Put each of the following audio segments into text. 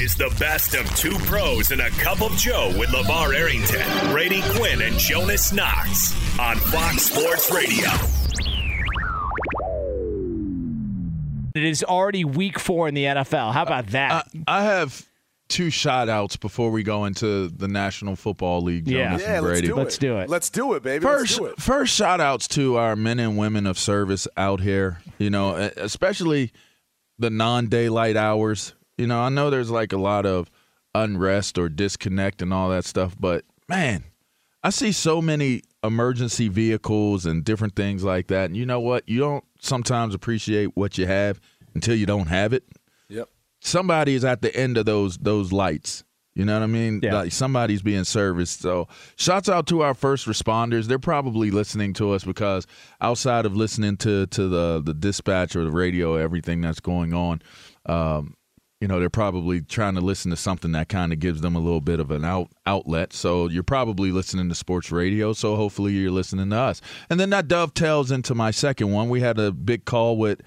This is the best of two pros and a cup of Joe with LaVar Arrington, Brady Quinn, and Jonas Knox on Fox Sports Radio. It is already week four in the NFL. How about that? I have two shout outs before we go into the National Football League. Yeah. Jonas Yeah, and let's Brady. do Let's it. do it. Let's do it, baby. Let's First, do it. first shout outs to our men and women of service out here, you know, especially the non daylight hours. You know, I know there's like a lot of unrest or disconnect and all that stuff, but man, I see so many emergency vehicles and different things like that. And you know what? You don't sometimes appreciate what you have until you don't have it. Yep. Somebody is at the end of those those lights. You know what I mean? Yeah. Like somebody's being serviced. So, shouts out to our first responders. They're probably listening to us because outside of listening to to the the dispatch or the radio, everything that's going on, um, you know, they're probably trying to listen to something that kind of gives them a little bit of an out outlet. So, you're probably listening to sports radio. So, hopefully, you're listening to us. And then that dovetails into my second one. We had a big call with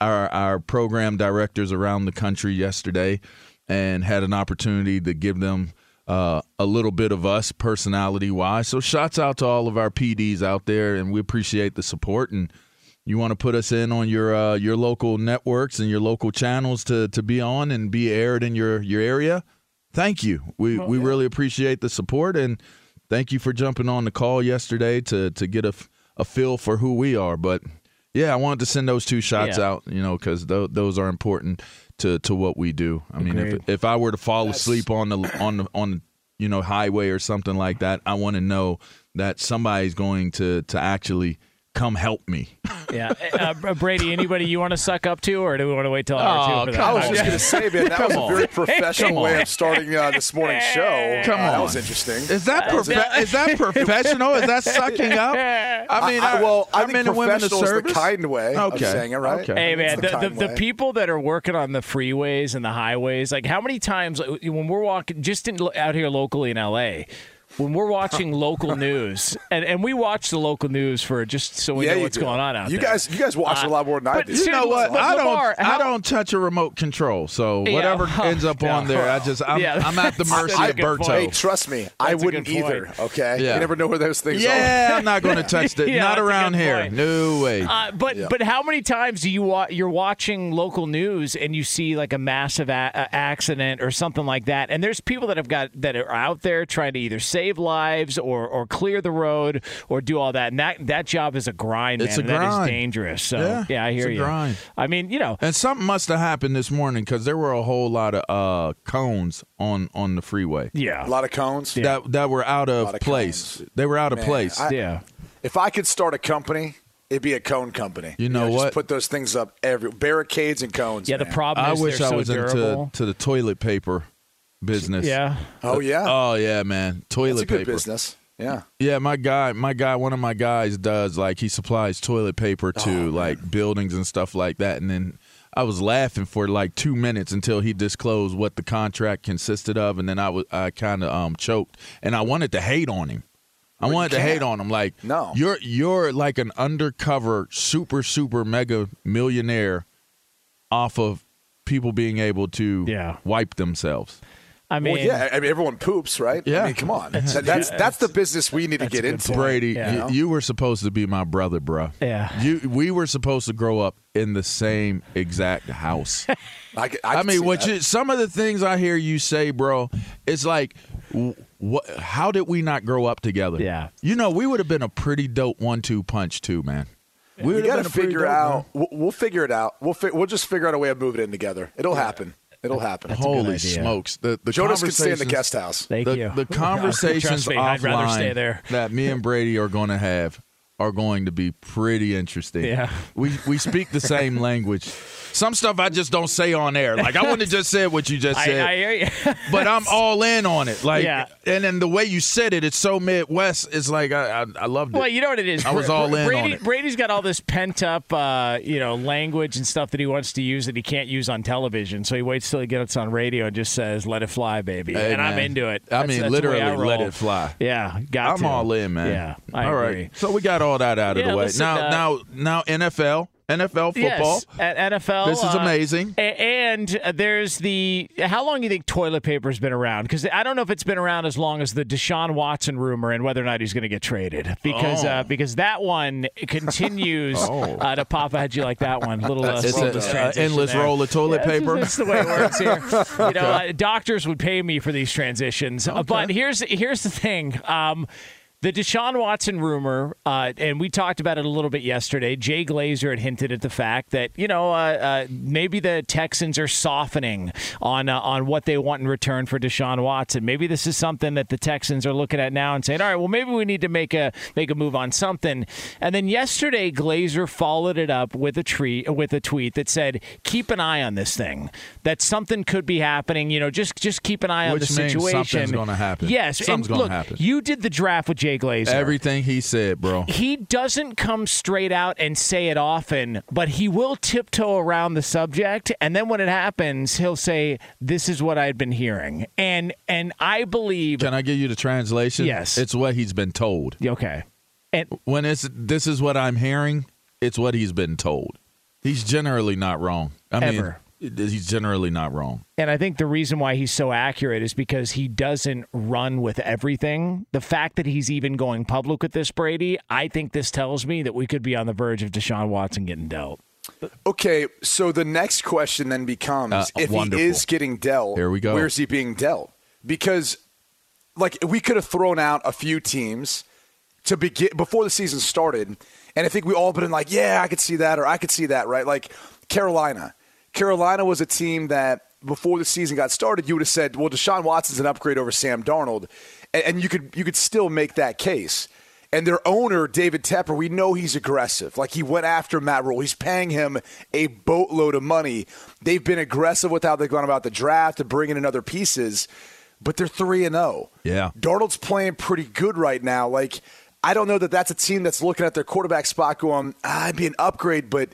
our our program directors around the country yesterday and had an opportunity to give them uh, a little bit of us personality wise. So shouts out to all of our PDs out there, and we appreciate the support. And you want to put us in on your uh, your local networks and your local channels to to be on and be aired in your your area. Thank you. We we really appreciate the support and thank you for jumping on the call yesterday to to get a, a feel for who we are. But yeah, I wanted to send those two shots Yeah. out, you know, because th- those are important to to what we do. I mean, if if I were to fall asleep on the on the on the you know highway or something like that, I want to know that somebody's going to to actually come help me. Yeah. Uh, Brady, anybody you want to suck up to, or do we want to wait till hour Oh, two for that? I was just going to say, man, that was a very professional way of starting uh, this morning's show. Come Uh, on. that was interesting. Is that profe- is that professional? Is that sucking up? I mean, I- our- well, I our think and women of professional is the kind way of Okay. saying it, right? Okay. Hey man, the the, the, the people that are working on the freeways and the highways, like how many times like, when we're walking just in, out here locally in LA, when we're watching local news, and, and we watch the local news for just so we yeah, know what's do. going on out you there. You guys, you guys watch Uh, a lot more than I but do. You know what? I don't. Lamar, I don't touch a remote control. So Yeah. whatever ends up on there, I just I'm, Yeah. I'm at the mercy of good point. Hey, Berto. trust me, I That's a wouldn't either. Okay, Yeah. you never know where those things Yeah, I'm not going to touch that. Yeah, not around here. point. No way. Uh, but Yeah. but how many times do you wa- you're watching local news and you see like a massive a- a- accident or something like that, and there's people that have got that are out there trying to either save lives or or clear the road or do all that, and that that job is a grind. It's man, a and That is grind. dangerous. So Yeah, yeah, I it's hear a you. grind. I mean, you know, And something must have happened this morning because there were a whole lot of uh, cones on on the freeway yeah, A lot of cones. that that were out of, of place. cones. They were out of Man, place. I- yeah. If I could start a company, it'd be a cone company. You know just what? put those things up every barricades and cones. Yeah, the problem I is wish they're I so was durable. into to the toilet paper business. Yeah. Oh yeah, Oh yeah, man. Toilet that's a good paper. business. Yeah. Yeah, my guy, my guy, one of my guys does like he supplies toilet paper Oh, to like buildings and stuff like that. And then I was laughing for like two minutes until he disclosed what the contract consisted of, and then I was I kind of um choked, and I wanted to hate on him. I Well, wanted to hate on him. Like, No. you're you're like an undercover super super mega millionaire off of people being able to Yeah. wipe themselves. I mean, well, yeah. I mean, everyone poops, right? Yeah. I mean, come on. That- that's that's the business we need to get into. point. Brady, Yeah. you, you were supposed to be my brother, bruh. Yeah. You, we were supposed to grow up in the same exact house. I can mean, see what that. you, some of the things I hear you say, bro, it's like, what? How did we not grow up together? Yeah. You know, we would have been a pretty dope one-two punch too, man. We We got to been a figure dope, out. We'll, we'll figure it out. We'll fi- we'll just figure out a way of moving in together. It'll happen. It'll happen. man. a good Holy idea. smokes! The the Jonas can stay in the guest house. Thank the, you. the conversations me, offline I'd rather stay there. that me and Brady are going to have are going to be pretty interesting. Yeah. we we speak the same language. Some stuff I just don't say on air. Like I wouldn't have just said what you just said, I hear you. but I'm all in on it. Like, Yeah. and then the way you said it, it's so Midwest. It's like I I, I loved it. Well, you know what it is. I was all in Brady, on it. Brady's got all this pent up, uh, you know, language and stuff that he wants to use that he can't use on television. So he waits till he gets on radio and just says, "Let it fly, baby," Hey, and I'm into it. I mean, that's the way literally, I let it fly. Yeah, got I'm to. all in, man. Yeah, I all agree. right. So we got all that out of Yeah, the way. now, uh, now, now, NFL, NFL football. Yes, at NFL. This is uh, amazing. a- And uh, there's the how long do you think toilet paper's been around? Because I don't know if it's been around as long as the Deshaun Watson rumor and whether or not he's going to get traded. Because Oh. uh, because that one continues uh, to pop. How'd you like that one? Little uh, It's seamless an endless there. roll of toilet Yeah, paper. That's the way it works here. you know, uh, doctors would pay me for these transitions. Uh, But here's here's the thing. Um, the Deshaun Watson rumor, uh, and we talked about it a little bit yesterday. Jay Glazer had hinted at the fact that you know uh, uh, maybe the Texans are softening on uh, on what they want in return for Deshaun Watson. Maybe this is something that the Texans are looking at now and saying, "All right, well, maybe we need to make a make a move on something." And then yesterday, Glazer followed it up with a tweet with a tweet that said, "Keep an eye on this thing. That something could be happening. You know, just just keep an eye on Which the situation. something's gonna happen. Yes, Something's gonna look, happen. you did the draft with Jay Glazer. Everything he said, bro. he doesn't come straight out and say it often, but he will tiptoe around the subject, and then when it happens, he'll say, "This is what I've been hearing," and and I believe. Can I give you the translation? Yes. It's what he's been told. Okay, and When it's this is what I'm hearing, it's what he's been told. He's generally not wrong. I Ever. mean, he's generally not wrong. And I think the reason why he's so accurate is because he doesn't run with everything. The fact that he's even going public with this, Brady, I think this tells me that we could be on the verge of Deshaun Watson getting dealt. Okay, so the next question then becomes: Uh, If wonderful. he is getting dealt, Here we go. Where's he being dealt? Because, like, we could have thrown out a few teams to begin before the season started, and I think we all been like, "Yeah, I could see that," or "I could see that," right? Like Carolina. Carolina was a team that before the season got started, you would have said, "Well, Deshaun Watson's an upgrade over Sam Darnold," and, and you could you could still make that case. And their owner, David Tepper, we know he's aggressive. Like he went after Matt Rhule. He's paying him a boatload of money. They've been aggressive with how they've gone about the draft and bringing in other pieces, but they're three and zero. Yeah. Darnold's playing pretty good right now. Like I don't know that that's a team that's looking at their quarterback spot going, ah, "I'd be an upgrade," but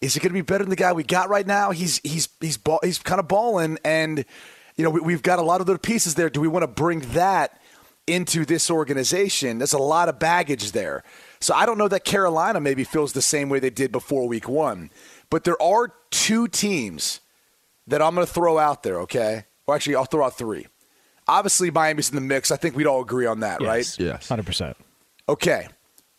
is it going to be better than the guy we got right now? He's he's he's ball, he's kind of balling, and you know we, we've got a lot of other pieces there. Do we want to bring that into this organization? There's a lot of baggage there. So I don't know that Carolina maybe feels the same way they did before Week One, but there are two teams that I'm going to throw out there. Okay, well actually I'll throw out three. Obviously Miami's in the mix. I think we'd all agree on that, right? Yes. hundred percent. Okay.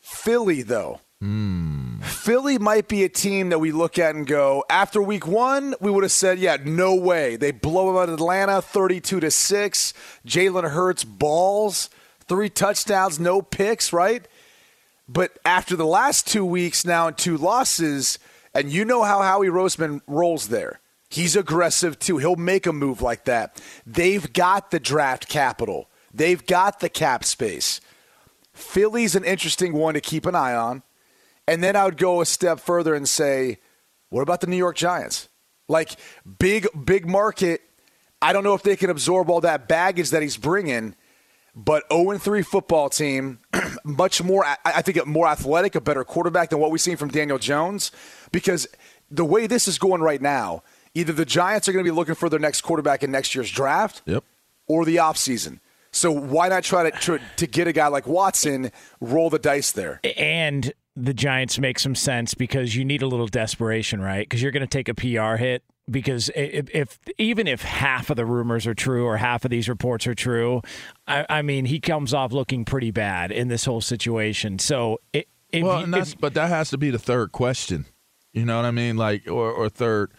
Philly, though. Hmm. Philly might be a team that we look at and go, after week one, we would have said, yeah, no way. They blow out Atlanta 32 to 6. Jalen Hurts balls, three touchdowns, no picks, right? But after the last two weeks now and two losses, and you know how Howie Roseman rolls there. He's aggressive too. He'll make a move like that. They've got the draft capital. They've got the cap space. Philly's an interesting one to keep an eye on. And then I would go a step further and say, what about the New York Giants? Like big, big market. I don't know if they can absorb all that baggage that he's bringing. But 0 3 football team, much more, I think, more athletic, a better quarterback than what we've seen from Daniel Jones. Because the way this is going right now, either the Giants are going to be looking for their next quarterback in next year's draft yep. or the offseason. So why not try to, to to get a guy like Watson, roll the dice there? And the Giants make some sense because you need a little desperation, right? Because you're going to take a PR hit because if, if, even if half of the rumors are true or half of these reports are true, I, I mean he comes off looking pretty bad in this whole situation. So it, well, if, but that has to be the third question. You know what I mean? Like or, or third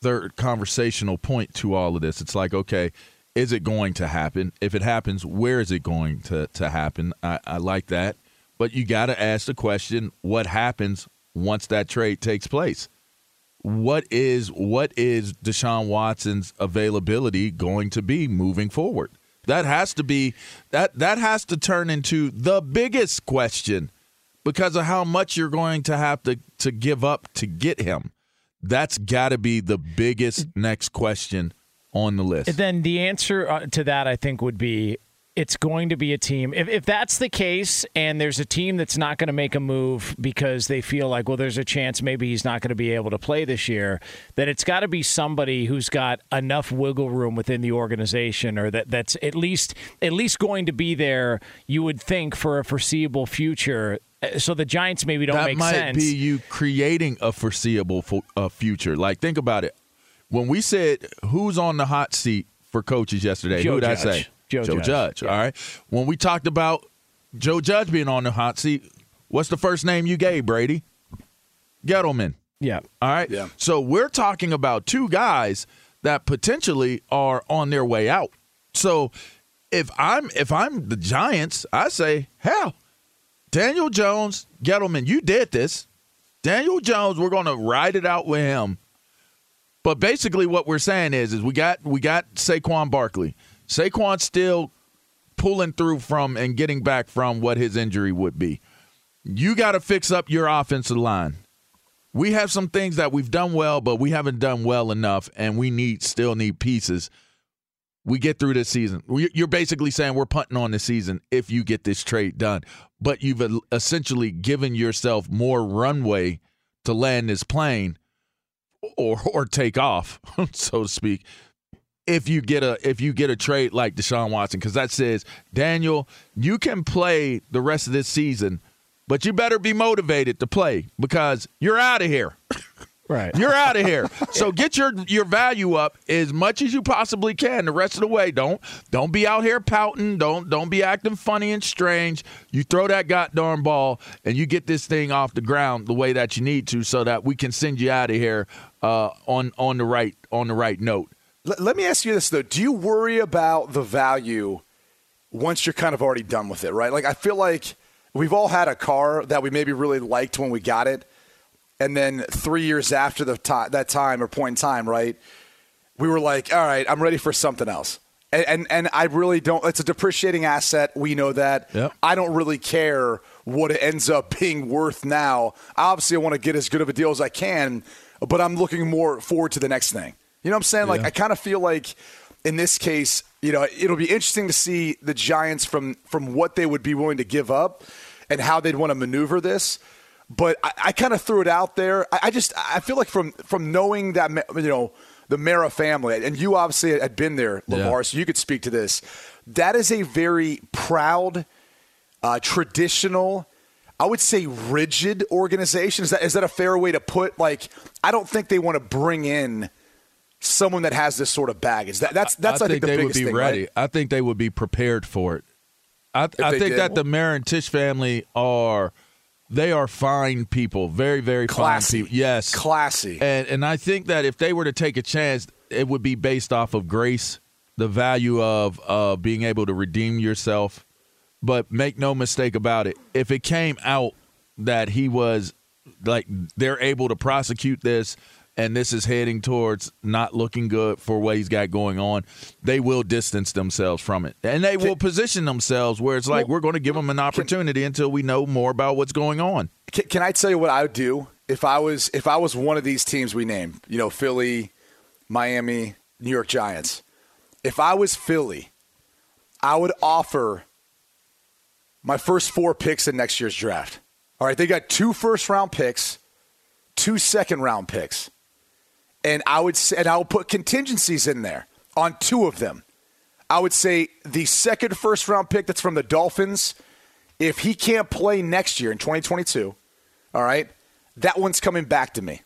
third conversational point to all of this. It's like okay. Is it going to happen? If it happens, where is it going to, to happen? I, I like that. But you got to ask the question what happens once that trade takes place? what is what is Deshaun Watson's availability going to be moving forward? That has to be that that has to turn into the biggest question because of how much you're going to have to to give up to get him. That's got to be the biggest next question on the list. And Then the answer uh, to that I think would be it's going to be a team. If, if that's the case, and there's a team that's not going to make a move because they feel like, well, there's a chance maybe he's not going to be able to play this year, then it's got to be somebody who's got enough wiggle room within the organization, or that that's at least at least going to be there. You would think for a foreseeable future. So the Giants maybe don't that make might sense. be you creating a foreseeable fo- uh, future. Like think about it. When we said who's on the hot seat for coaches yesterday, Joe who did Judge. I say? Joe, Joe Judge. Judge. Yeah. All right. When we talked about Joe Judge being on the hot seat, what's the first name you gave, Brady? Gettleman. Yeah. All right. Yeah. So we're talking about two guys that potentially are on their way out. So if I'm if I'm the Giants, I say, hell, Daniel Jones, Gettleman, you did this. Daniel Jones, we're gonna ride it out with him. But basically what we're saying is is we got we got Saquon Barkley. Saquon's still pulling through from and getting back from what his injury would be. You got to fix up your offensive line. We have some things that we've done well, but we haven't done well enough, and we need still need pieces. We get through this season. You're basically saying we're punting on the season if you get this trade done, but you've essentially given yourself more runway to land this plane or or take off, so to speak. If you get a if you get a trade like Deshaun Watson, because that says Daniel, you can play the rest of this season, but you better be motivated to play because you're out of here. Right. You're out of here. So get your your value up as much as you possibly can the rest of the way. Don't don't be out here pouting. Don't don't be acting funny and strange. You throw that goddamn ball and you get this thing off the ground the way that you need to, so that we can send you out of here uh, on on the right on the right note. Let, let me ask you this though: Do you worry about the value once you're kind of already done with it? Right? Like I feel like we've all had a car that we maybe really liked when we got it, and then three years after the ti that time or point in time, right? We were like, all right, I'm ready for something else. And, and and I really don't. It's a depreciating asset. We know that. Yep. I don't really care what it ends up being worth now. Obviously, I want to get as good of a deal as I can, but I'm looking more forward to the next thing. You know what I'm saying? Like I kind of feel like in this case, you know, it'll be interesting to see the Giants from from what they would be willing to give up and how they'd want to maneuver this. But I, I kind of threw it out there. I, I just I feel like from from knowing that you know the Mara family, and you obviously had been there, Lamar, Yeah. so you could speak to this. That is a very proud, uh, traditional. I would say rigid organization. Is that is that a fair way to put? Like, I don't think they want to bring in someone that has this sort of baggage. That, that's that's I, think, the they would be thing, ready. right? I think they would be prepared for it. I, I think did. that the Marin Tisch family are they are fine people, very very Classy. fine people. Yes, Classy. And and I think that if they were to take a chance, it would be based off of grace, the value of uh, being able to redeem yourself. But make no mistake about it, if it came out that he was like they're able to prosecute this and this is heading towards not looking good for what he's got going on, they will distance themselves from it. And they will position themselves where it's like Well, we're going to give them an opportunity until we know more about what's going on. Can, can I tell you what I would do if I was if I was one of these teams we named? You know, Philly, Miami, New York Giants. if I was Philly, I would offer my first four picks in next year's draft. All right, they got two first round picks, two second round picks, and I would say, and I would put contingencies in there on two of them. I would say the second first round pick that's from the Dolphins, if he can't play next year in 2022, all right, that one's coming back to me.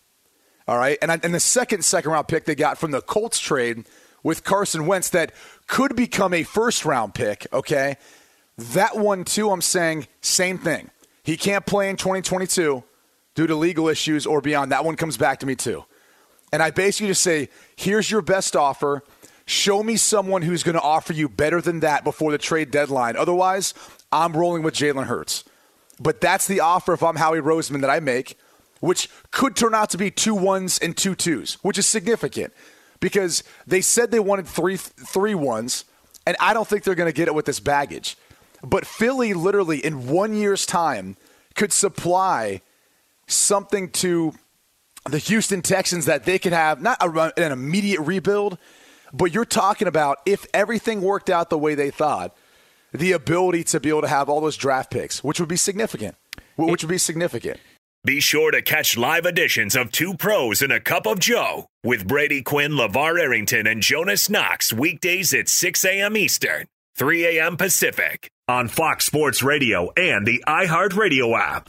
All right, and I, and the second second round pick they got from the Colts trade with Carson Wentz that could become a first round pick. Okay, that one too. I'm saying same thing. He can't play in 2022 due to legal issues or beyond. That one comes back to me too. And I basically just say, here's your best offer. Show me someone who's going to offer you better than that before the trade deadline. Otherwise, I'm rolling with Jalen Hurts. But that's the offer if I'm Howie Roseman that I make, which could turn out to be two ones and two twos, which is significant because they said they wanted three three ones, and I don't think they're going to get it with this baggage. But Philly, literally in one year's time, could supply something to the Houston Texans that they could have not a, an immediate rebuild, but you're talking about if everything worked out the way they thought, the ability to be able to have all those draft picks, which would be significant. Which would be significant. Be sure to catch live editions of Two Pros and a Cup of Joe with Brady Quinn, LaVar Arrington, and Jonas Knox weekdays at 6 a.m. Eastern, 3 a.m. Pacific on Fox Sports Radio and the iHeartRadio app.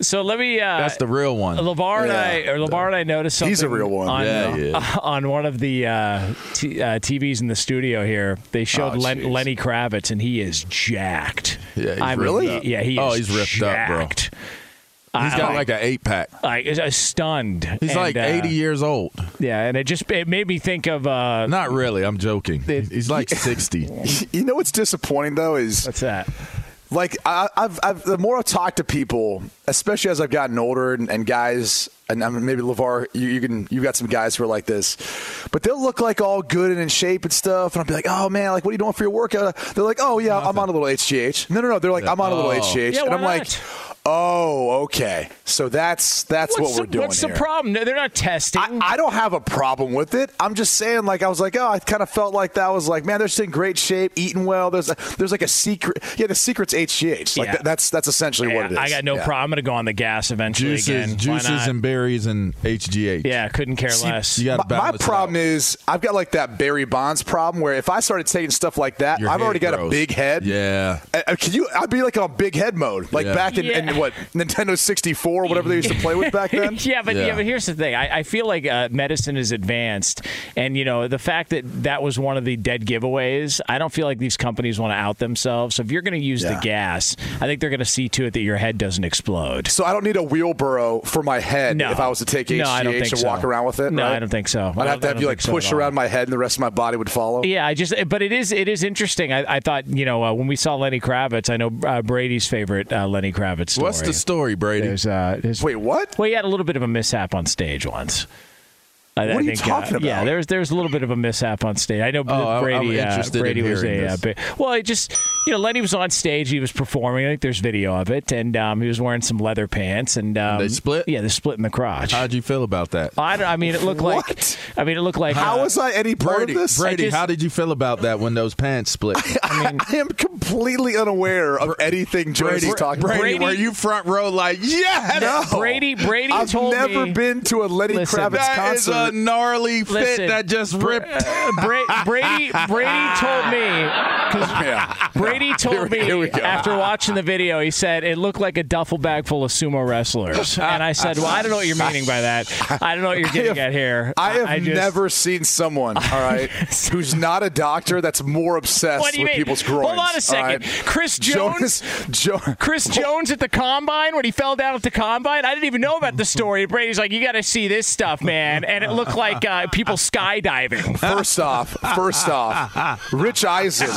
So let me. Uh, That's the real one. LaVar and Yeah. I, or LaVar and I noticed something. He's a real one. On, Yeah, uh, yeah. on one of the uh, t- uh, TVs in the studio here. They showed Oh, Len- Lenny Kravitz, and he is jacked. Yeah, he's I Really? ripped up. Yeah, he Oh, is he's ripped up, bro. jacked. He's got like an eight pack. like uh, stunned. He's And, like uh, 80 years old. Yeah, and it just it made me think of uh, Not really. I'm joking. He's like 60. You know what's disappointing though is what's that? Like I, I've, I've the more I talk to people, especially as I've gotten older, and, and guys, and I mean, maybe LaVar, you, you can you've got some guys who are like this, but they'll look like all good and in shape and stuff, and I'll be like, oh man, like what are you doing for your workout? They're like, oh yeah, I'm on a little HGH. No, no, no, they're like, I'm on a little Oh. HGH, Yeah, and I'm like. Not? Oh, okay. So that's that's What's what we're the, doing What's here. the problem? No, They're not testing. I, I don't have a problem with it. I'm just saying, like, I was like, oh, I kind of felt like that was like, man, they're just in great shape, eating well. There's a, there's like a secret. Yeah, the secret's HGH. Like Yeah. th- that's that's essentially what it is. I got no Yeah. problem. I'm going to go on the gas eventually Juices, again. Juices and berries and HGH. yeah, couldn't care less. You got to My, my problem out. is I've got like that Barry Bonds problem where if I started taking stuff like that, Your I've already head got a big head. Yeah. Uh, uh, Can you? I'd be like on big head mode, like Yeah. back in, Yeah. in what Nintendo 64, or whatever they used to play with back then. yeah, but yeah. Yeah. but here's the thing. I, I feel like uh, medicine is advanced, and you know the fact that that was one of the dead giveaways. I don't feel like these companies want to out themselves. So if you're going to use the gas, I think they're going to see to it that your head doesn't explode. So I don't need a wheelbarrow for my head No. if I was to take HGH No, I don't think and so. walk around with it. No, right? I don't think so. I I'd have to have you like think so push around my head, and the rest of my body would follow. Yeah, I just, but it is, it is interesting. I, I thought, you know, uh, when we saw Lenny Kravitz, I know uh, Brady's favorite uh, Lenny Kravitz story. What's the story, Brady? There's, uh, there's, Wait, what? Well, he had a little bit of a mishap on stage once. I, What I are you think, talking uh, Yeah, about? there's there's a little bit of a mishap on stage. I know Oh, I- I'm Brady. uh, interested in Brady was a uh, this. well. It just you know Lenny was on stage. He was performing. I think there's video of it, and um, he was wearing some leather pants. And um, They split? Yeah, they split in the crotch. How'd you feel about that? I, don't- I mean, it looked like. What? I mean, it looked like. How uh, was I any part Brady, of this? Brady, just- how did you feel about that when those pants split? I, mean, I am completely unaware of anything Jones Brady, talking Brady, about. Brady- were you front row like, yeah, No. Brady? Brady I've told never been to a Lenny Listen, Kravitz That is concert. a gnarly fit Listen, that just ripped. Uh, Bra- Brady Brady told me yeah. Brady told Here- here we me go. after watching the video, he said it looked like a duffel bag full of sumo wrestlers, and I said, "Well, I don't know what you're meaning by that. I don't know what you're getting have- at here. I have just- never seen someone, all right, who's not a doctor that's more obsessed What do you with mean? people's groins. Hold on a second. right? Chris Jones. Jo- Chris Jones at the combine when he fell down at the combine. I didn't even know about the story. Brady's like, "You got to see this stuff, man," and it looked like uh, people skydiving. First off, first off, Rich Eisen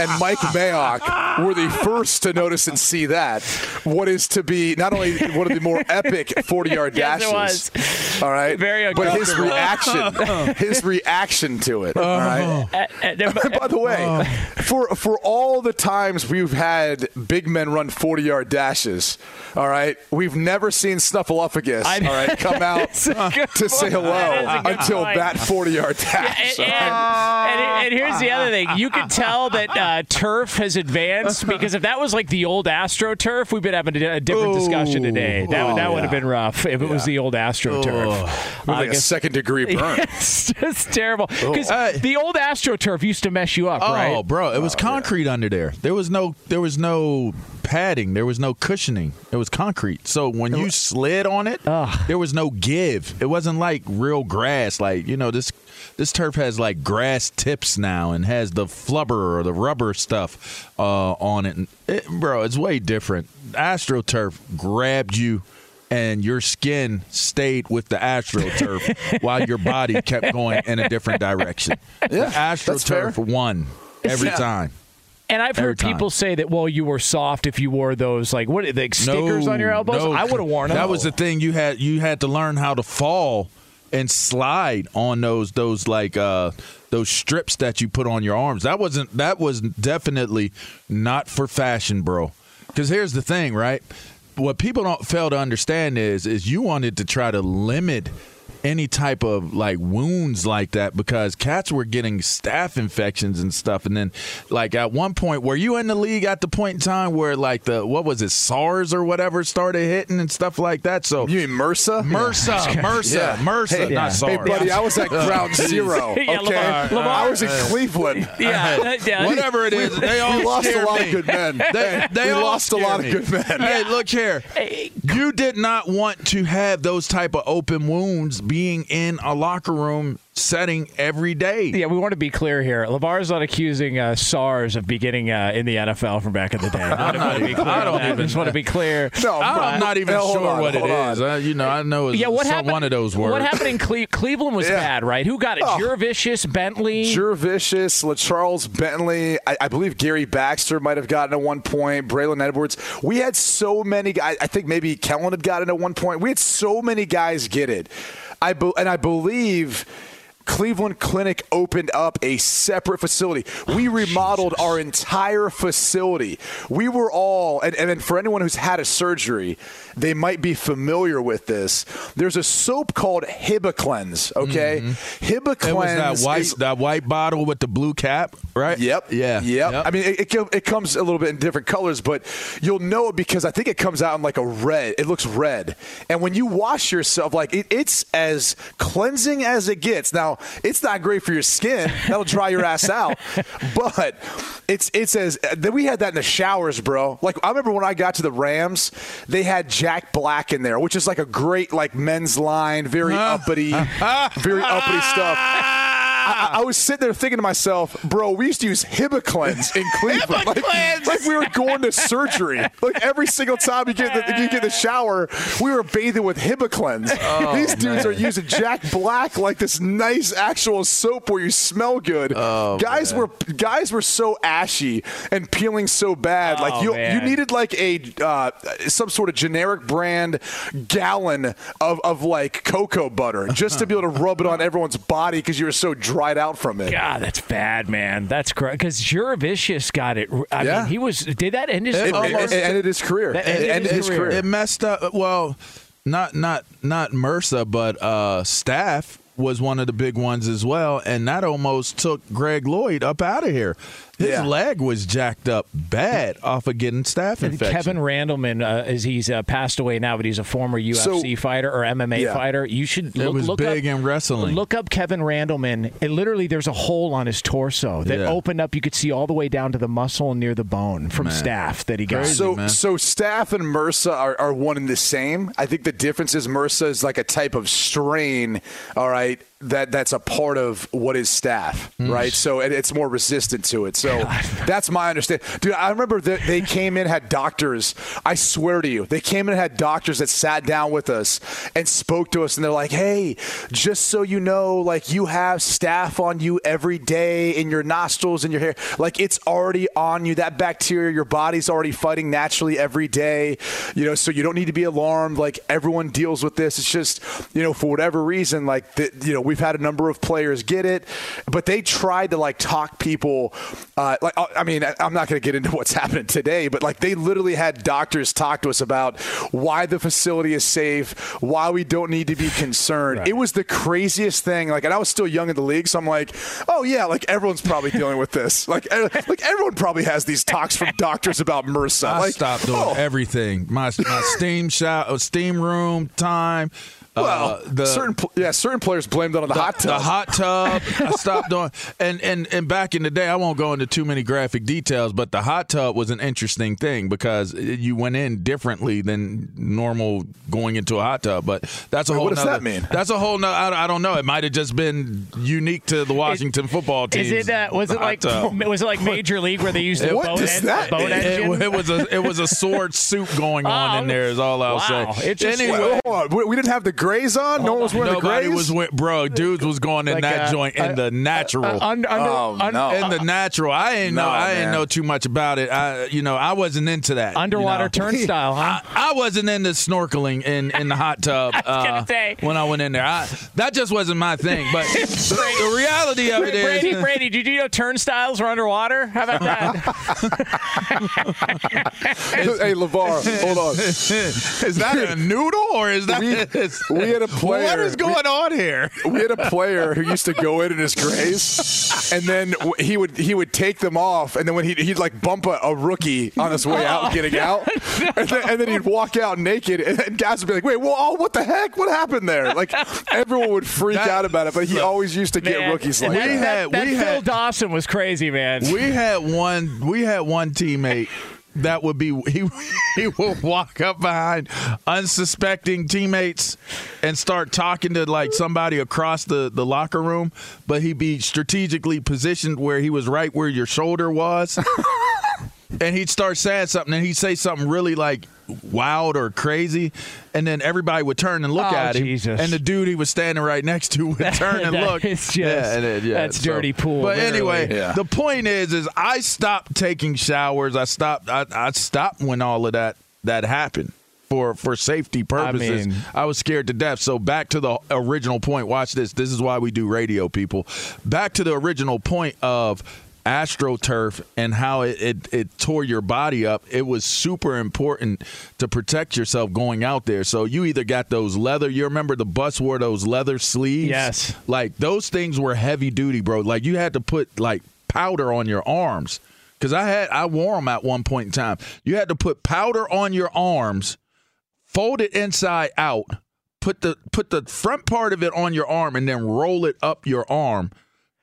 and Mike Mayock were the first to notice and see that. What is to be not only one of the more epic 40 yard Yes, dashes. it was. All right. Very But his reaction, his reaction to it. All right. Uh, uh, By the way, for for all the times we've had big men run 40 yard dashes, all right, we've never seen Snuffleupagus, I- all right, come out to say hello until point. that 40 yard dash. and, and, and, and here's the other thing. You can tell that uh, turf has advanced because if that was like the old AstroTurf, we've been having a, a different discussion today. That, Oh, that would yeah. have been rough if it was the old Astro turf. I like a second degree burn. it's just terrible. Because Hey. the old AstroTurf used to mess you up, Oh, right? bro, it was oh, concrete under there. There was no, there was no padding. There was no cushioning. It was concrete. So when you slid on it, there was no give. It wasn't like real grass. Like you know this. This turf has like grass tips now and has the flubber or the rubber stuff uh, on it. And it. Bro, it's way different. AstroTurf grabbed you and your skin stayed with the AstroTurf while your body kept going in a different direction. Yeah, the. AstroTurf won every Yeah. time. And I've Every heard time. people say that, well, you were soft if you wore those, like, what, like stickers on your elbows? no. I would have worn them. That was the thing. You had you had to learn how to fall and slide on those those like uh those strips that you put on your arms. That wasn't that was definitely not for fashion, bro. Because here's the thing, right? What people don't fail to understand is is you wanted to try to limit any type of like wounds like that because cats were getting staph infections and stuff. And then, like at one point, were you in the league at the point in time where like the what was it SARS or whatever started hitting and stuff like that? So You mean MRSA? MRSA, MRSA, Yeah. MRSA, Hey, not SARS. Hey, buddy, I was at ground zero. Okay, Yeah, Lamar- Lamar- I was in Cleveland. Yeah, yeah. Whatever it is, they all lost a lot me. of good men. They, they lost a lot me. of good men. Hey, look here. You did not want to have those type of open wounds being in a locker room setting every day. Yeah, we want to be clear here. LaVar's not accusing uh, SARS of beginning uh, in the NFL from back in the day. I to be. I don't. I even- just want to be clear. No, I'm not even hold sure on, what it is. Uh, you know, I know it's Yeah, what happened? one of those words. What happened in Cle- Cleveland was Yeah. bad, right? Who got it? Oh. Jurevicius, Bentley. Jurevicius, LaCharles Bentley, I, I believe Gary Baxter might have gotten at one point, Braylon Edwards. We had so many guys. I think maybe Kellen had gotten at one point. We had so many guys get it. I be, and I believe Cleveland Clinic opened up a separate facility. Oh, we remodeled our entire facility. We were all, and, and then for anyone who's had a surgery, they might be familiar with this. There's a soap called Hibiclens, okay? Mm-hmm. Hibiclens It was that white is that white bottle with the blue cap, right? Yep. Yeah. Yep. I mean, it, it, it comes a little bit in different colors, but you'll know it because I think it comes out in like a red. It looks red. And when you wash yourself, like it, it's as cleansing as it gets. Now, it's not great for your skin. That'll dry your ass out. But it's it's as then we had that in the showers, bro. Like I remember when I got to the Rams, they had Jack Black in there, which is like a great like men's line, very uppity, very uppity stuff. I, I was sitting there thinking to myself, bro, we used to use Hibiclens in Cleveland. Like, like we were going to surgery. Like every single time you get the, you get the shower, we were bathing with Hibiclens. These dudes are using Jack Black like this nice actual soap where you smell good. guys were guys were so ashy and peeling so bad. like Oh, you man. you needed like a uh, some sort of generic brand gallon of, of like cocoa butter just to be able to rub it on everyone's body because you were so dried out from it. God, that's bad, man. That's great because Jurevicius got it. I Yeah. mean, he was. Did that end his It, career? it- it ended his career. That It ended ended his his career. career. It messed up. Well, not not not MRSA, but uh, staph was one of the big ones as well, and that almost took Greg Lloyd up out of here. His Yeah. leg was jacked up bad off of getting staph And infection. Kevin Randleman, uh, as he's uh, passed away now, but he's a former UFC fighter or MMA Yeah. fighter. You should look, it was look big up, in wrestling. Look up Kevin Randleman. And literally, there's a hole on his torso that Yeah. opened up. You could see all the way down to the muscle and near the bone from staph that he got. Crazy. So, man. so staph and MRSA are, are one and the same. I think the difference is MRSA is like a type of strain. All right, that that's a part of what is staph, Hmm. right? So it, it's more resistant to it. So that's my understanding, dude. I remember that they came in had doctors. I swear to you, they came in and had doctors that sat down with us and spoke to us, and they're like, "Hey, just so you know, like you have staph on you every day in your nostrils and your hair. Like it's already on you. That bacteria, your body's already fighting naturally every day. You know, so you don't need to be alarmed. Like everyone deals with this. It's just, you know, for whatever reason, like the, you know, we've had a number of players get it, but they tried to like talk people. Uh, like I I mean, I'm not going to get into what's happening today, but like they literally had doctors talk to us about why the facility is safe, why we don't need to be concerned. It was the craziest thing. Like, and I was still young in the league, so I'm like, oh yeah, like everyone's probably dealing with this. Like, like everyone probably has these talks from doctors about MRSA. I like, stopped doing oh, everything. My my steam shower, steam room time. Well, uh, the certain yeah, certain players blamed it on the, the hot tub. The hot tub. I stopped doing and and and back in the day, I won't go into too many graphic details, but the hot tub was an interesting thing because you went in differently than normal going into a hot tub. But that's a Wait, whole. what does nother- that mean? That's a whole. No, I, I don't know. It might have just been unique to the Washington football team. Is it? Uh, was it like? Was it like Major League where they used a What boat, does en- that boat engine? It, it was a it was a sword soup going on Oh, in there. Is all I'll wow. say. It just- anyway, Wait, hold on. We- We didn't have the grays on. No one was wearing nobody the grays. was with bro. Dudes was going in Like, that uh, joint in uh, the natural. Uh, under, under, Oh, un- no. in the natural. I ain't know. No, I ain't man. know too much about it. I, you know, I wasn't into that. you underwater know. turnstile, huh? I, I wasn't into snorkeling in, in the hot tub I was gonna uh, say. when I went in there. I, that just wasn't my thing. But the, the reality of it is, Brady, Brady, did you know turnstiles were underwater? How about that? hey, LaVar, hold on. is that a noodle or is that? We, is- we we had a player. What is going on here? We had a player who used to go in in his grays, and then he would he would take them off, and then when he'd, he'd like bump a, a rookie on his way out, oh, getting out, and then, and then he'd walk out naked, and, and guys would be like, "Wait, well, oh, what the heck? What happened there?" Like everyone would freak That- out about it, but he always used to get rookies like We that. had- that we Phil had- Dawson was crazy, man. We had one. We had one teammate that would be he. He would walk up behind unsuspecting teammates and start talking to like somebody across the the locker room, but he'd be strategically positioned where he was right where your shoulder was. and he'd start saying something, and he'd say something really like wild or crazy, and then everybody would turn and look Oh, at him, Jesus. and the dude he was standing right next to would turn and look. is just- yeah, and it- yeah, that's dirty pool, But literally. anyway, Yeah. the point is, is I stopped taking showers. I stopped. I, I stopped when all of that that happened. For, for safety purposes, mean- I was scared to death. So back to the original point. Watch this. This is why we do radio, people. Back to the original point of astroturf and how it, it, it tore your body up. It was super important to protect yourself going out there. So you either got those leather. You remember the bus wore those leather sleeves. Yes. Like those things were heavy duty, bro. Like you had to put like powder on your arms. Cause I had I wore them at one point in time. You had to put powder on your arms, fold it inside out, put the put the front part of it on your arm, and then roll it up your arm.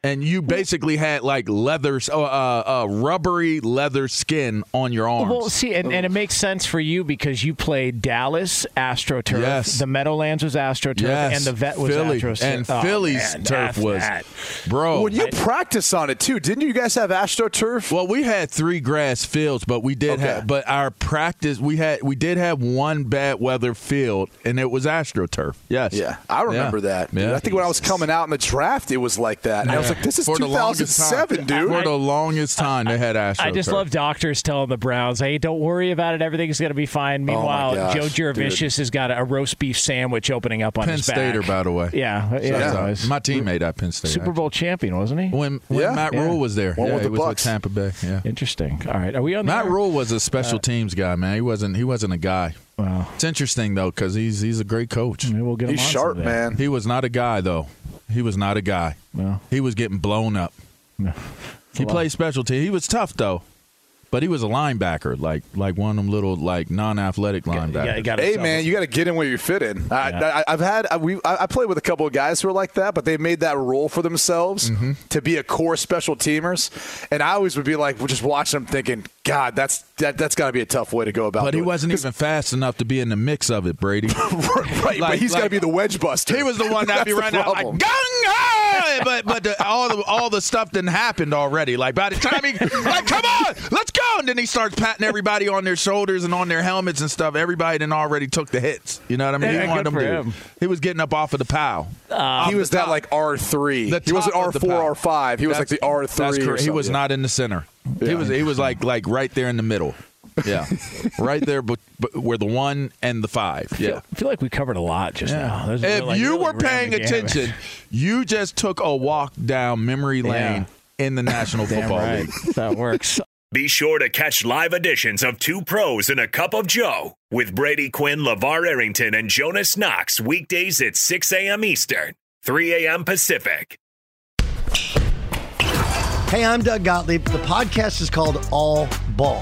And you basically had like leather, uh, uh, uh, rubbery leather skin on your arms. Well, see, and, and it makes sense for you because you played Dallas AstroTurf. Yes. The Meadowlands was AstroTurf, yes, and the Vet was Philly, AstroTurf. and Oh, Philly's man, turf was, that. bro. When you practice on it too, didn't you guys have AstroTurf? Well, we had three grass fields, but we did Okay. have, but our practice we had we did have one bad weather field, and it was AstroTurf. Yes. Yeah, I remember Yeah. that. Yeah. I think when I was coming out in the draft, it was like that. And I was like, this is For 2007, time, dude. For the longest time, they had AstroTurf. I just love doctors telling the Browns, "Hey, don't worry about it. Everything's going to be fine." Oh Meanwhile, gosh, Joe dude. Jurevicius has got a, a roast beef sandwich opening up on Penn his back. Penn Stater, by the way. Yeah, yeah, Shout he My teammate at Penn State. Super Bowl champion, wasn't he? When when Yeah. Matt Yeah. Rhule was there, One yeah, with he the was Bucks. with Tampa Bay. Yeah. Interesting. All right, are we on? Matt? Rhule was a special uh, teams guy, man. He wasn't. He wasn't a guy. Wow. It's interesting though because he's he's a great coach. Maybe we'll get He's him on sharp, someday. man. He was not a guy though. He was not a guy. Well, He was getting blown up. He played special team. He was tough though, but he was a linebacker, like like one of them little like non-athletic linebackers. yeah, got Hey man, you got to get in where you fit in. I, I, I've had I, we I I played with a couple of guys who are like that, but they made that role for themselves Mm-hmm. to be a core special teamers. And I always would be like, just watching them, thinking, God, that's that, that's got to be a tough way to go about. It. But he doing it." wasn't even fast enough to be in the mix of it, Brady. right, but like- he's got to be the wedge buster. He was the one that'd be That's the running out like gung ho! but but the, all the all the stuff didn't happen already. Like by the time he like, come on, let's go, and then he starts patting everybody on their shoulders and on their helmets and stuff. Everybody then already took the hits. You know what I mean? Yeah, he wanted good them for to. him. He was getting up off of the pow. Uh, off he was that top. like R three. He wasn't R four. R five. He was like the R three. That's correct. He was not in the center. He was he was like like right there in the middle. Yeah, right there, but, but where the one and the five. Yeah. I feel like we covered a lot just now. There's If like you really were paying attention, you just took a walk down memory lane in the National Football right. League. that works. Be sure to catch live editions of Two Pros and a Cup of Joe with Brady Quinn, LaVar Arrington, and Jonas Knox weekdays at 6 a.m. Eastern, 3 a.m. Pacific. Hey, I'm Doug Gottlieb. The podcast is called All Ball.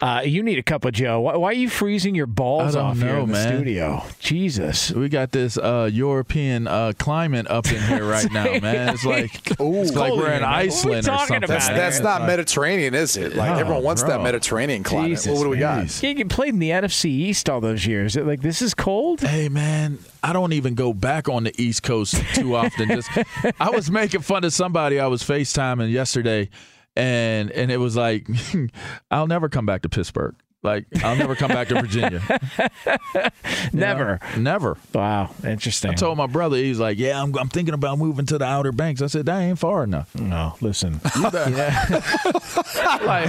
Uh, you need a cup of Joe. Why, why are you freezing your balls I don't off here in the man. studio? Jesus. We got this uh, European uh, climate up in here right now, man. It's like it's like we're in in here, man. What are we Iceland or something. about? That's, that's not like- Mediterranean, is it? Like Oh, everyone wants that. Mediterranean climate. Jesus, what do we got? Jeez. Yeah, you played in the NFC East all those years. Like this is cold. Hey man, I don't even go back on the East Coast too often. Just I was making fun of somebody I was FaceTiming yesterday and and it was like I'll never come back to Pittsburgh. Like I'll never come back to Virginia. Never. know? Never. Wow, interesting. I told my brother, he's like, "Yeah, I'm, I'm thinking about moving to the Outer Banks." I said, "That ain't far enough." no, listen. like,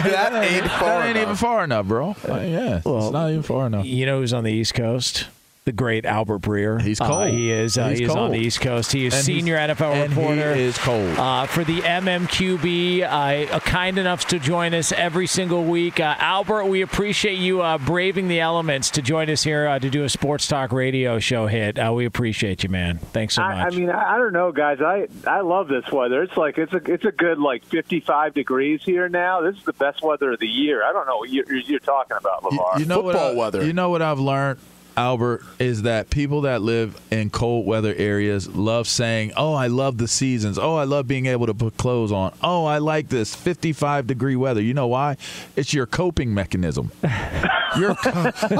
That ain't far That ain't enough. even far enough, bro. Like, yeah, Well, it's not even far enough. You know who's on the East Coast? The great Albert Breer. He's Uh, cold. he is. Uh, He's he is on the East Coast. He is And senior NFL and reporter. He is cold. Uh, for the MMQB, uh, uh, kind enough to join us every single week. Uh, Albert, we appreciate you uh, braving the elements to join us here uh, to do a sports talk radio show hit. Uh, we appreciate you, man. Thanks so I, I mean, I, I don't know, guys. I I love this weather. It's like it's a it's a good like 55 degrees here now. This is the best weather of the year. I don't know what you're, you're talking about, You- you know what Football I- weather. You know what I've learned, Albert, is that people that live in cold weather areas love saying, "Oh, I love the seasons. Oh, I love being able to put clothes on. Oh, I like this 55 degree weather." You know why? It's your coping mechanism. You're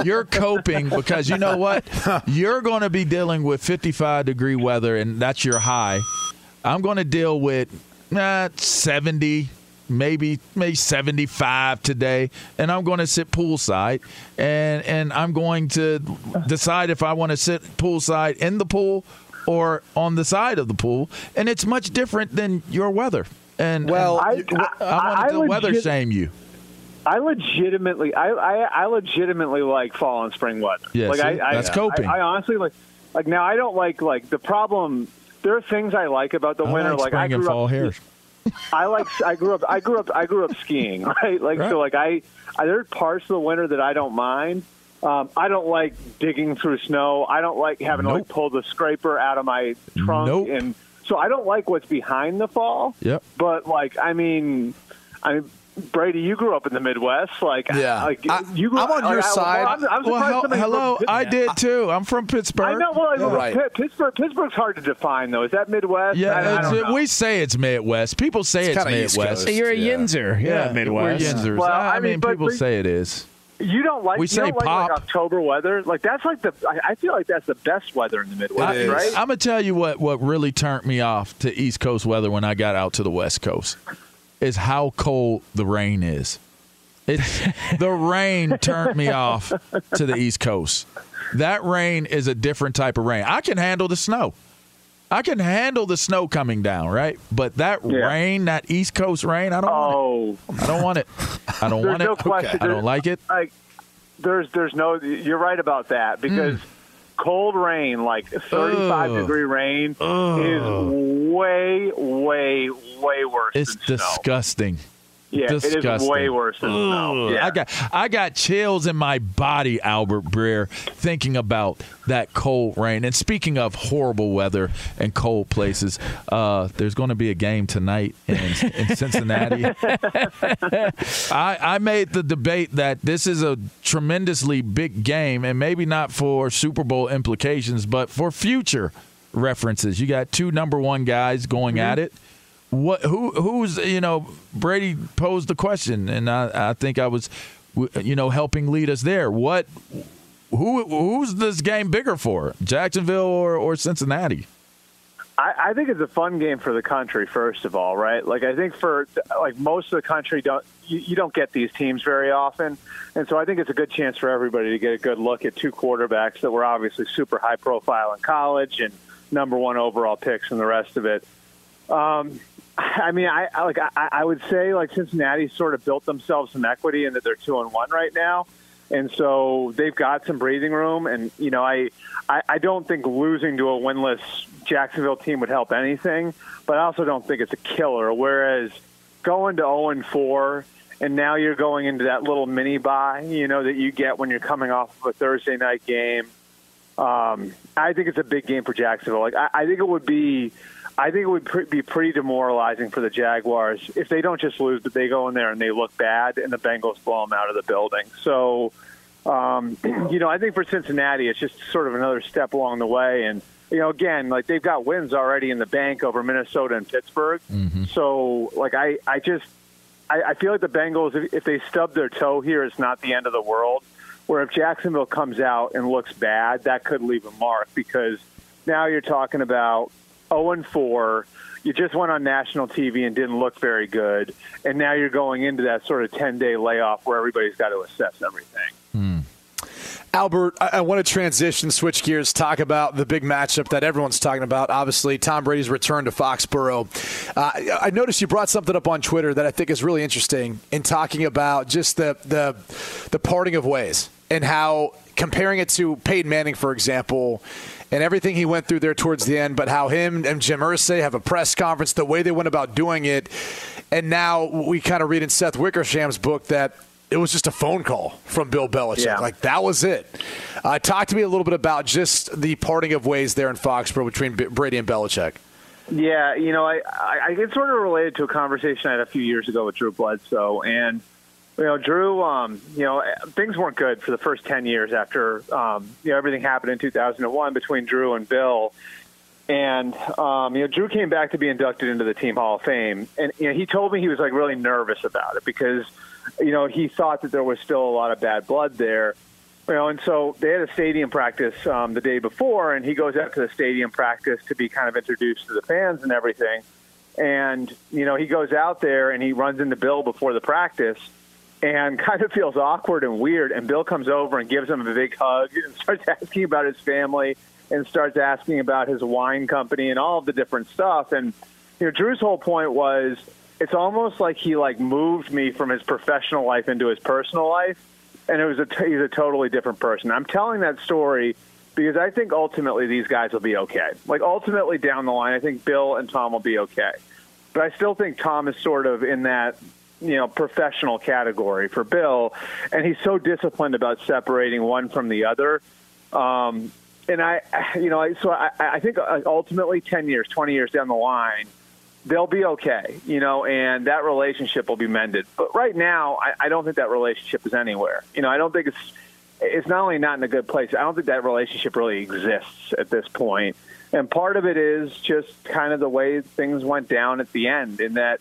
you're coping because you know what? You're going to be dealing with 55 degree weather, and that's your high. I'm going to deal with uh, 70, maybe maybe 75 today, and I'm going to sit poolside, and and I'm going to decide if I want to sit poolside in the pool or on the side of the pool, and it's much different than your weather. And Well, I, and I, I, want to I weather legit- shame you. I legitimately, I, I, I legitimately like fall and spring weather. Yeah, like see? I, I, That's coping. I, I honestly like, like now I don't like like the problem. There are things I like about the I winter. like Like, I spring and grew fall up, hairs. I like I grew up I grew up I grew up skiing, right? Like Right. so like I, I There are parts of the winter that I don't mind. Um, I don't like digging through snow. I don't like having to like pull the scraper out of my trunk Nope. and so I don't like what's behind the fall. Yep. But like I mean I mean Brady, you grew up in the Midwest, like Yeah. like I- you grew I'm on like, your I- side. I'm, I'm Well, surprised hello, from I Pittsburgh- did too. I'm from Pittsburgh. I know. Well, Right. Pittsburgh. Pittsburgh's hard to define, though. Is that Midwest? I, I Yeah, don't know. we say it's Midwest. People say It's it's, East Midwest. Coast. You're a Yeah. Yinzer. Yeah, Yeah, Midwest. We're Yinzers. Well, I, I mean, mean, but- people but- say it is. You don't like We you say don't like, pop. like October weather. Like that's like the I, I feel like that's the best weather in the Midwest, right? I'm gonna tell you what what really turned me off to East Coast weather when I got out to the West Coast is how cold the rain is. It's the rain turned me off to the East Coast. That rain is a different type of rain. I can handle the snow. I can handle the snow coming down, right? But that Yeah. rain, that East Coast rain, I don't want oh, it. I don't want it. I don't there's want it. no question. I don't like it. Like there's there's no. You're right about that because. Mm. Cold rain, like 35 Ugh. degree rain, Ugh. is way, way, way worse It's than snow. Disgusting. Yeah, it is way worse than snow. Ugh. Yeah. I got I got chills in my body, Albert Breer, thinking about that cold rain. And speaking of horrible weather and cold places, uh, there's going to be a game tonight in, in Cincinnati. I, I made the debate that this is a tremendously big game, and maybe not for Super Bowl implications, but for future references. You got two number one guys going at it what who who's you know Brady posed the question and I, I think I was you know helping lead us there what who who's this game bigger for Jacksonville or, or Cincinnati I, I think it's a fun game for the country. First of all, right? Like I think for like most of the country, don't you, you don't get these teams very often, and so I think it's a good chance for everybody to get a good look at two quarterbacks that were obviously super high profile in college and number one overall picks and the rest of it. Um, I mean, I, I like I, I would say like Cincinnati sort of built themselves some equity in that they're two and one right now, and so they've got some breathing room. And you know, I, I I don't think losing to a winless Jacksonville team would help anything, but I also don't think it's a killer. Whereas going to zero and four. And now you're going into that little mini bye, you know, that you get when you're coming off of a Thursday night game. Um, I think it's a big game for Jacksonville. Like I, I think it would be, I think it would pre- be pretty demoralizing for the Jaguars if they don't just lose, but they go in there and they look bad, and the Bengals blow them out of the building. So, um, you know, I think for Cincinnati, it's just sort of another step along the way. And you know, again, like they've got wins already in the bank over Minnesota and Pittsburgh. So, like I, I just, I, I feel like the Bengals, if, if they stub their toe here, it's not the end of the world. Where if Jacksonville comes out and looks bad, that could leave a mark because now you're talking about 0 and 4. You just went on national TV and didn't look very good, and now you're going into that sort of 10 day layoff where everybody's got to assess everything. Albert, I, I want to transition, switch gears, talk about the big matchup that everyone's talking about. Obviously, Tom Brady's return to Foxborough. Uh, I I noticed you brought something up on Twitter that I think is really interesting in talking about just the the, the parting of ways and how comparing it to Peyton Manning, for example. And everything he went through there towards the end, but how him and Jim Irsay have a press conference, the way they went about doing it, and now we kind of read in Seth Wickersham's book that it was just a phone call from Bill Belichick. Yeah. Like that was it. Uh, talk to me a little bit about just the parting of ways there in Foxborough between B- Brady and Belichick. Yeah, you know, I, I, I get sort of related to a conversation I had a few years ago with Drew Bledsoe, and you know, Drew, um, you know, things weren't good for the first ten years after um, you know everything happened in 2001 between Drew and Bill, and um, you know, Drew came back to be inducted into the Team Hall of Fame, and you know, he told me he was like really nervous about it because you know he thought that there was still a lot of bad blood there. You know, and so they had a stadium practice um, the day before, and he goes out to the stadium practice to be kind of introduced to the fans and everything. And you know, he goes out there and he runs into Bill before the practice, and kind of feels awkward and weird. And Bill comes over and gives him a big hug and starts asking about his family and starts asking about his wine company and all of the different stuff. And you know, Drew's whole point was it's almost like he like moved me from his professional life into his personal life, and it was a t- he's a totally different person. I'm telling that story because I think ultimately these guys will be okay. Like ultimately down the line, I think Bill and Tom will be okay. But but I still think Tom is sort of in that you know professional category for Bill, and he's so disciplined about separating one from the other. Um, and I, you know, so I, I think ultimately, ten years, twenty years down the line, they'll be okay, you know, and that relationship will be mended. But right now, I, I don't think that relationship is anywhere. You know, I don't think it's it's not only not in a good place. I don't think that relationship really exists at this point. And part of it is just kind of the way things went down at the end. In that,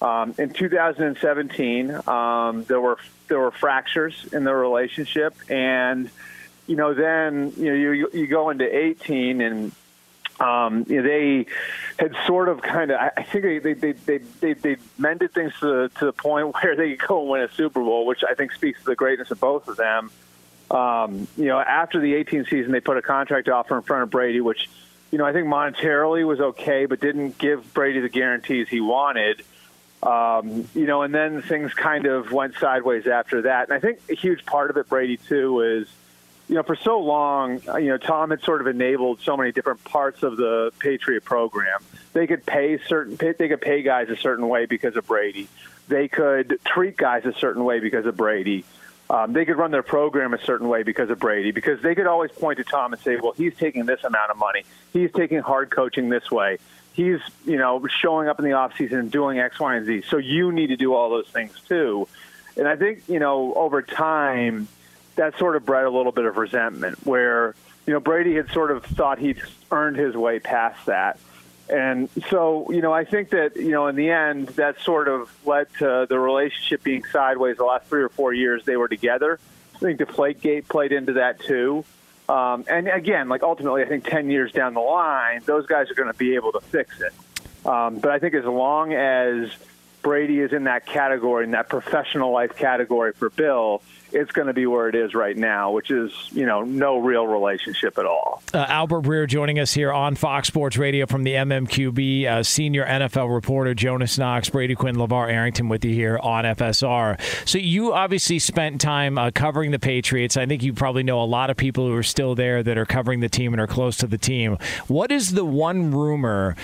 um, in 2017, um, there were there were fractures in the relationship, and you know, then you know you you go into 18 and um, you know, they had sort of kind of I think they they they they, they, mended things to the, to the point where they could go and win a Super Bowl, which I think speaks to the greatness of both of them. Um, you know, after the 18 season, they put a contract offer in front of Brady, which you know I think monetarily was okay, but didn't give Brady the guarantees he wanted. Um, you know, and then things kind of went sideways after that. And I think a huge part of it, Brady, too, is you know, for so long, uh, you know, Tom had sort of enabled so many different parts of the Patriot program. They could pay certain, they could pay guys a certain way because of Brady. They could treat guys a certain way because of Brady. Um, they could run their program a certain way because of Brady. Because they could always point to Tom and say, "Well, he's taking this amount of money. He's taking hard coaching this way. He's, you know, showing up in the off season and doing X, Y, and Z. So you need to do all those things too." And I think, you know, over time that sort of bred a little bit of resentment where, you know, Brady had sort of thought he'd earned his way past that. And so, you know, I think that, you know, in the end, that sort of led to the relationship being sideways the last three or four years they were together. I think Deflategate played into that too. Um, and again, like ultimately, I think 10 years down the line, those guys are going to be able to fix it. Um, but I think as long as Brady is in that category, in that professional life category for Bill, it's going to be where it is right now, which is, you know, no real relationship at all. Uh, Albert Breer joining us here on Fox Sports Radio from the MMQB, uh, senior NFL reporter Jonas Knox, Brady Quinn, LaVar Arrington with you here on FSR. So you obviously spent time uh, covering the Patriots. I think you probably know a lot of people who are still there that are covering the team and are close to the team. What is the one rumor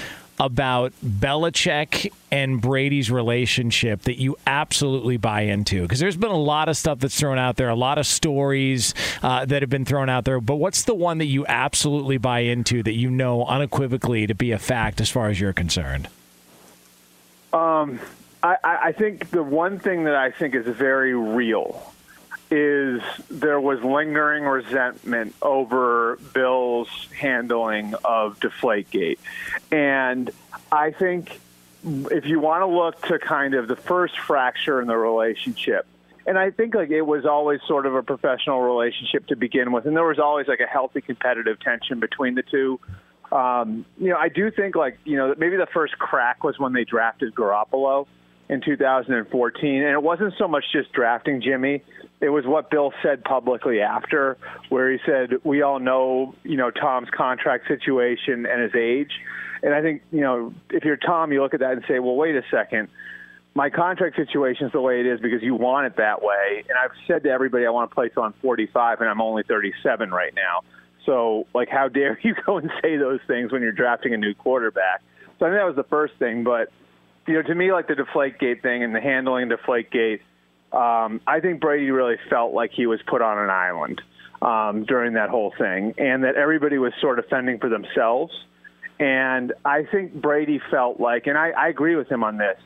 about Belichick and Brady's relationship that you absolutely buy into? Because there's been a lot of stuff that's thrown out there, a lot of stories uh, that have been thrown out there. But what's the one that you absolutely buy into that you know unequivocally to be a fact as far as you're concerned? Um, I, I think the one thing that I think is very real is there was lingering resentment over Bill's handling of Deflategate. And I think if you want to look to kind of the first fracture in the relationship, and I think like it was always sort of a professional relationship to begin with, and there was always like a healthy competitive tension between the two. Um, you know, I do think like you know maybe the first crack was when they drafted Garoppolo in 2014, and it wasn't so much just drafting Jimmy it was what Bill said publicly after, where he said, "We all know, you know, Tom's contract situation and his age." And I think, you know, if you're Tom, you look at that and say, "Well, wait a second. My contract situation is the way it is because you want it that way." And I've said to everybody, I want to play till I'm 45, and I'm only 37 right now. So, like, how dare you go and say those things when you're drafting a new quarterback? So I think that was the first thing. But, you know, to me, like the Deflategate thing and the handling Deflategate – um, I think Brady really felt like he was put on an island um, during that whole thing, and that everybody was sort of fending for themselves. And I think Brady felt like, and I, I agree with him on this,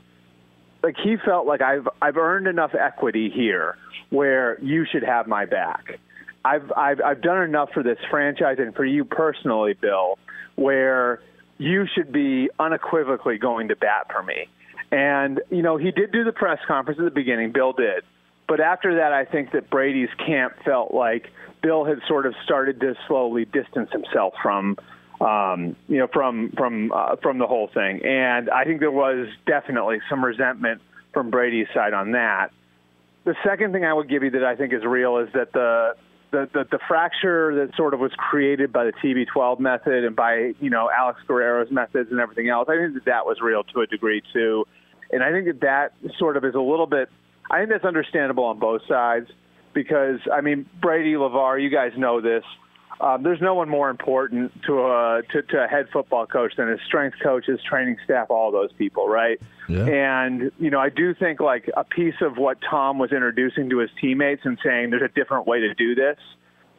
like he felt like I've I've earned enough equity here where you should have my back. I've I've I've done enough for this franchise and for you personally, Bill, where you should be unequivocally going to bat for me. And, you know, he did do the press conference at the beginning, Bill did. But after that, I think that Brady's camp felt like Bill had sort of started to slowly distance himself from, um, you know, from from uh, from the whole thing. And I think there was definitely some resentment from Brady's side on that. The second thing I would give you that I think is real is that the the, the, the fracture that sort of was created by the TB12 method and by you know Alex Guerrero's methods and everything else. I think that that was real to a degree too, and I think that that sort of is a little bit. I think that's understandable on both sides because I mean Brady LaVar, you guys know this. Um, there's no one more important to a to, to a head football coach than his strength coach, his training staff, all those people, right? Yeah. And you know, I do think like a piece of what Tom was introducing to his teammates and saying there's a different way to do this,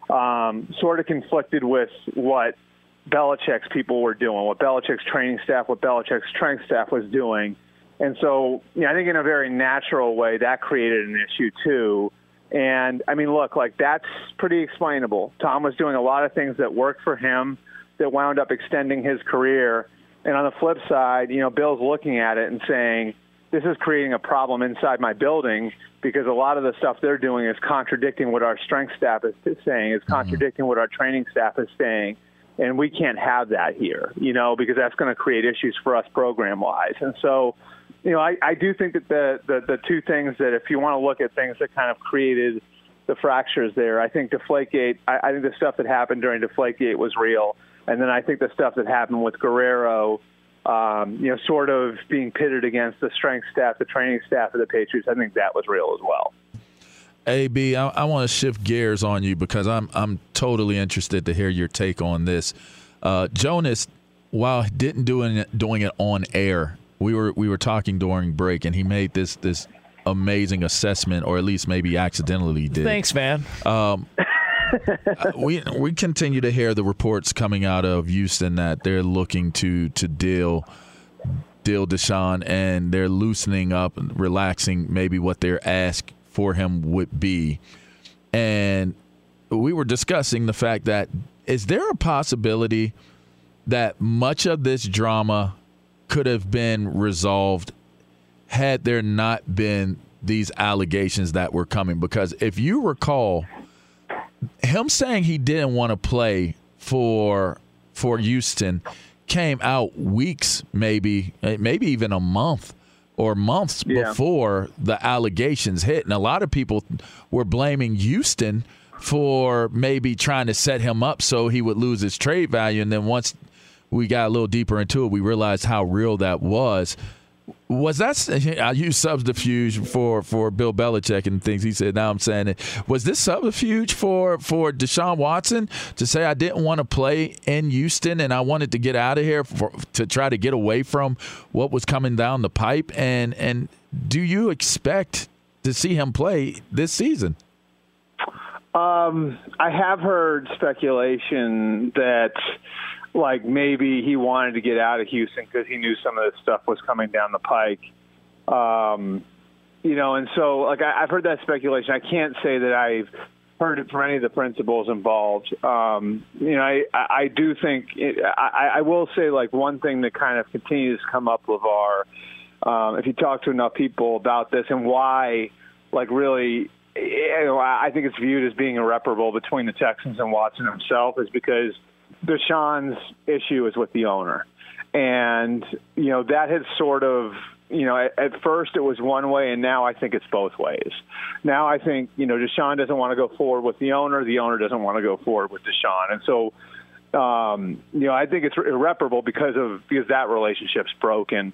um, sort of conflicted with what Belichick's people were doing, what Belichick's training staff, what Belichick's strength staff was doing. And so, you know, I think in a very natural way that created an issue too. And I mean, look, like that's pretty explainable. Tom was doing a lot of things that worked for him that wound up extending his career. And on the flip side, you know, Bill's looking at it and saying, this is creating a problem inside my building because a lot of the stuff they're doing is contradicting what our strength staff is saying, is mm-hmm. contradicting what our training staff is saying. And we can't have that here, you know, because that's going to create issues for us program wise. And so, you know, I, I do think that the, the, the two things that if you want to look at things that kind of created the fractures there, I think Deflategate, I, I think the stuff that happened during Deflategate was real. And then I think the stuff that happened with Guerrero, um, you know, sort of being pitted against the strength staff, the training staff of the Patriots, I think that was real as well. AB, I, I want to shift gears on you because I'm I'm totally interested to hear your take on this. Uh, Jonas, while didn't doing it doing it on air, we were we were talking during break, and he made this this amazing assessment, or at least maybe accidentally did. Thanks, man. Um, we we continue to hear the reports coming out of Houston that they're looking to to deal deal Deshaun and they're loosening up and relaxing maybe what their ask for him would be. And we were discussing the fact that is there a possibility that much of this drama could have been resolved had there not been these allegations that were coming. Because if you recall him saying he didn't want to play for for Houston came out weeks, maybe maybe even a month or months Yeah. before the allegations hit, and a lot of people were blaming Houston for maybe trying to set him up so he would lose his trade value, and then once we got a little deeper into it, we realized how real that was. Was that I use subterfuge for for Bill Belichick and things he said. Now I'm saying it. Was this subterfuge for for Deshaun Watson to say I didn't want to play in Houston and I wanted to get out of here for, to try to get away from what was coming down the pipe? And and do you expect to see him play this season? Um, I have heard speculation that, like, maybe he wanted to get out of Houston because he knew some of this stuff was coming down the pike. Um, you know, and so, like, I, I've heard that speculation. I can't say that I've heard it from any of the principals involved. Um, you know, I, I do think, it, I, I will say, like, one thing that kind of continues to come up, LaVar, um, if you talk to enough people about this and why, like, really, you know, I think it's viewed as being irreparable between the Texans and Watson himself is because Deshaun's issue is with the owner. And, you know, that has sort of, you know, at, at first it was one way, and now I think it's both ways. Now I think, you know, Deshaun doesn't want to go forward with the owner. The owner doesn't want to go forward with Deshaun. And so, um, you know, I think it's irreparable because of because that relationship's broken.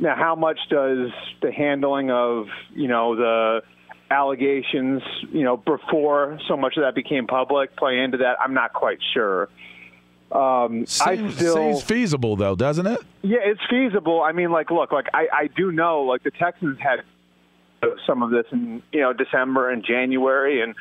Now, how much does the handling of you know the allegations, you know, before so much of that became public play into that? I'm not quite sure. Um, I still seems feasible though, doesn't it? yeah, it's feasible. I mean, like, look, like I, I do know, like the Texans had some of this in you know December and January, and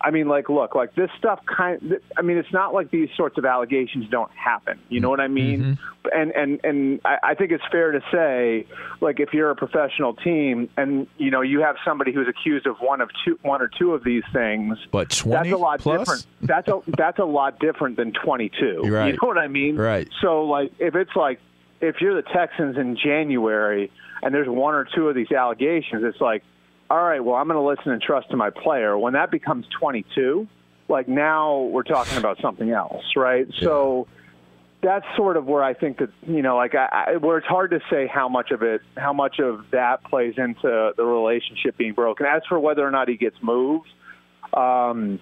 I mean, like, look, like this stuff kind. I mean, it's not like these sorts of allegations don't happen. You know what I mean? Mm-hmm. And and and I, I think it's fair to say, like, if you're a professional team and you know you have somebody who's accused of one of two, one or two of these things, But that's 20 a lot plus? different. That's a that's a lot different than 22. Right. You know what I mean? Right. So, like, if it's like if you're the Texans in January and there's one or two of these allegations, it's like, all right, well, I'm going to listen and trust to my player. When that becomes 22, like now we're talking about something else, right? So that's sort of where I think that you know, like, I, I, where it's hard to say how much of it, how much of that plays into the relationship being broken. As for whether or not he gets moved, um,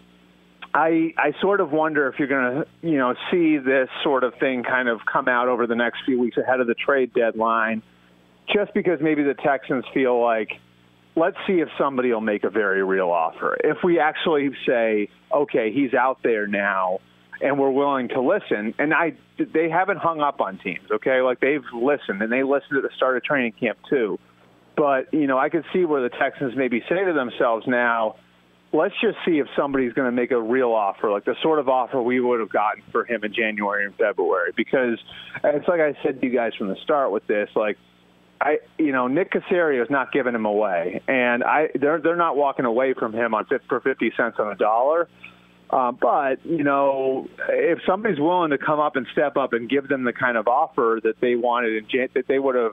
I I sort of wonder if you're going to you know see this sort of thing kind of come out over the next few weeks ahead of the trade deadline, just because maybe the Texans feel like let's see if somebody will make a very real offer. If we actually say okay he's out there now, and were willing to listen. And I, they haven't hung up on teams. Okay, like they've listened, and they listened at the start of training camp too. But you know, I could see where the Texans maybe say to themselves now, let's just see if somebody's going to make a real offer, like the sort of offer we would have gotten for him in January and February. Because it's like I said to you guys from the start with this, like. I, you know, Nick Caserio is not giving him away, and I they're they're not walking away from him on for fifty cents on a dollar. Uh, but you know, if somebody's willing to come up and step up and give them the kind of offer that they wanted in Jan- that they would have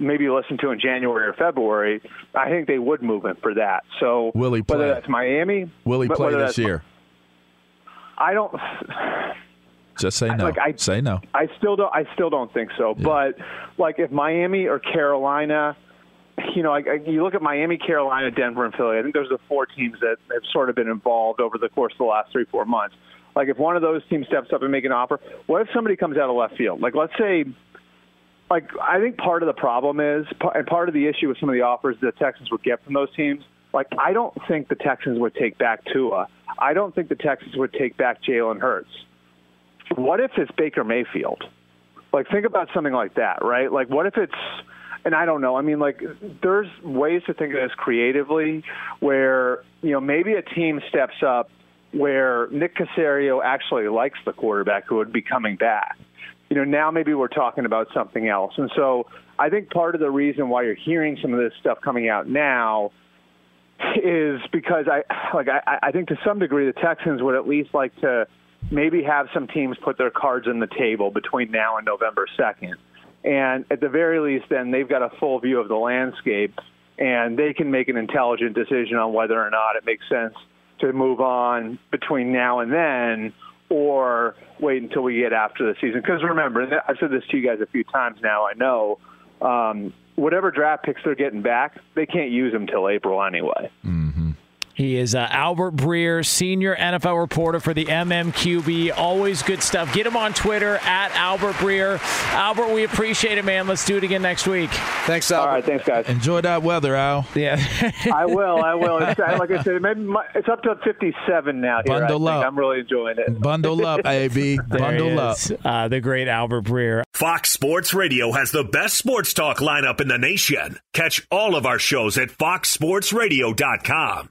maybe listened to in January or February, I think they would move him for that. So Will he play? whether that's Miami, Will he play this year? I don't. Just say no. Like, I- say no. I still don't. I still don't think so. But like, if Miami or Carolina, you know, like you look at Miami, Carolina, Denver, and Philly. I think those are the four teams that have sort of been involved over the course of the last three, four months. Like, if one of those teams steps up and make an offer, what if somebody comes out of left field? Like, let's say. Like I think part of the problem is, and part of the issue with some of the offers the Texans would get from those teams. Like I don't think the Texans would take back Tua. I don't think the Texans would take back Jalen Hurts what if it's Baker Mayfield? Like, think about something like that, right? Like, what if it's, and I don't know. I mean, like, there's ways to think of this creatively where, you know, maybe a team steps up where Nick Caserio actually likes the quarterback who would be coming back. You know, now maybe we're talking about something else. And so I think part of the reason why you're hearing some of this stuff coming out now is because I like I, I think to some degree the Texans would at least like to maybe have some teams put their cards on the table between now and November 2nd. And at the very least, then they've got a full view of the landscape and they can make an intelligent decision on whether or not it makes sense to move on between now and then or wait until we get after the season. Because remember, I've said this to you guys a few times now, I know, um, whatever draft picks they're getting back, they can't use them till April anyway. He is uh, Albert Breer, senior NFL reporter for the MMQB. Always good stuff. Get him on Twitter at Albert Breer. Albert, we appreciate it, man. Let's do it again next week. Thanks, Albert. All right, thanks, guys. Enjoy that weather, Al. Yeah. I will. I will. It's, like I said, maybe my, it's up to 57 now. Here, Bundle I think. up. I'm really enjoying it. Bundle up, AB. Bundle up. Uh, the great Albert Breer. Fox Sports Radio has the best sports talk lineup in the nation. Catch all of our shows at foxsportsradio.com.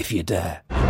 if you dare.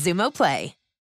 Xumo Play.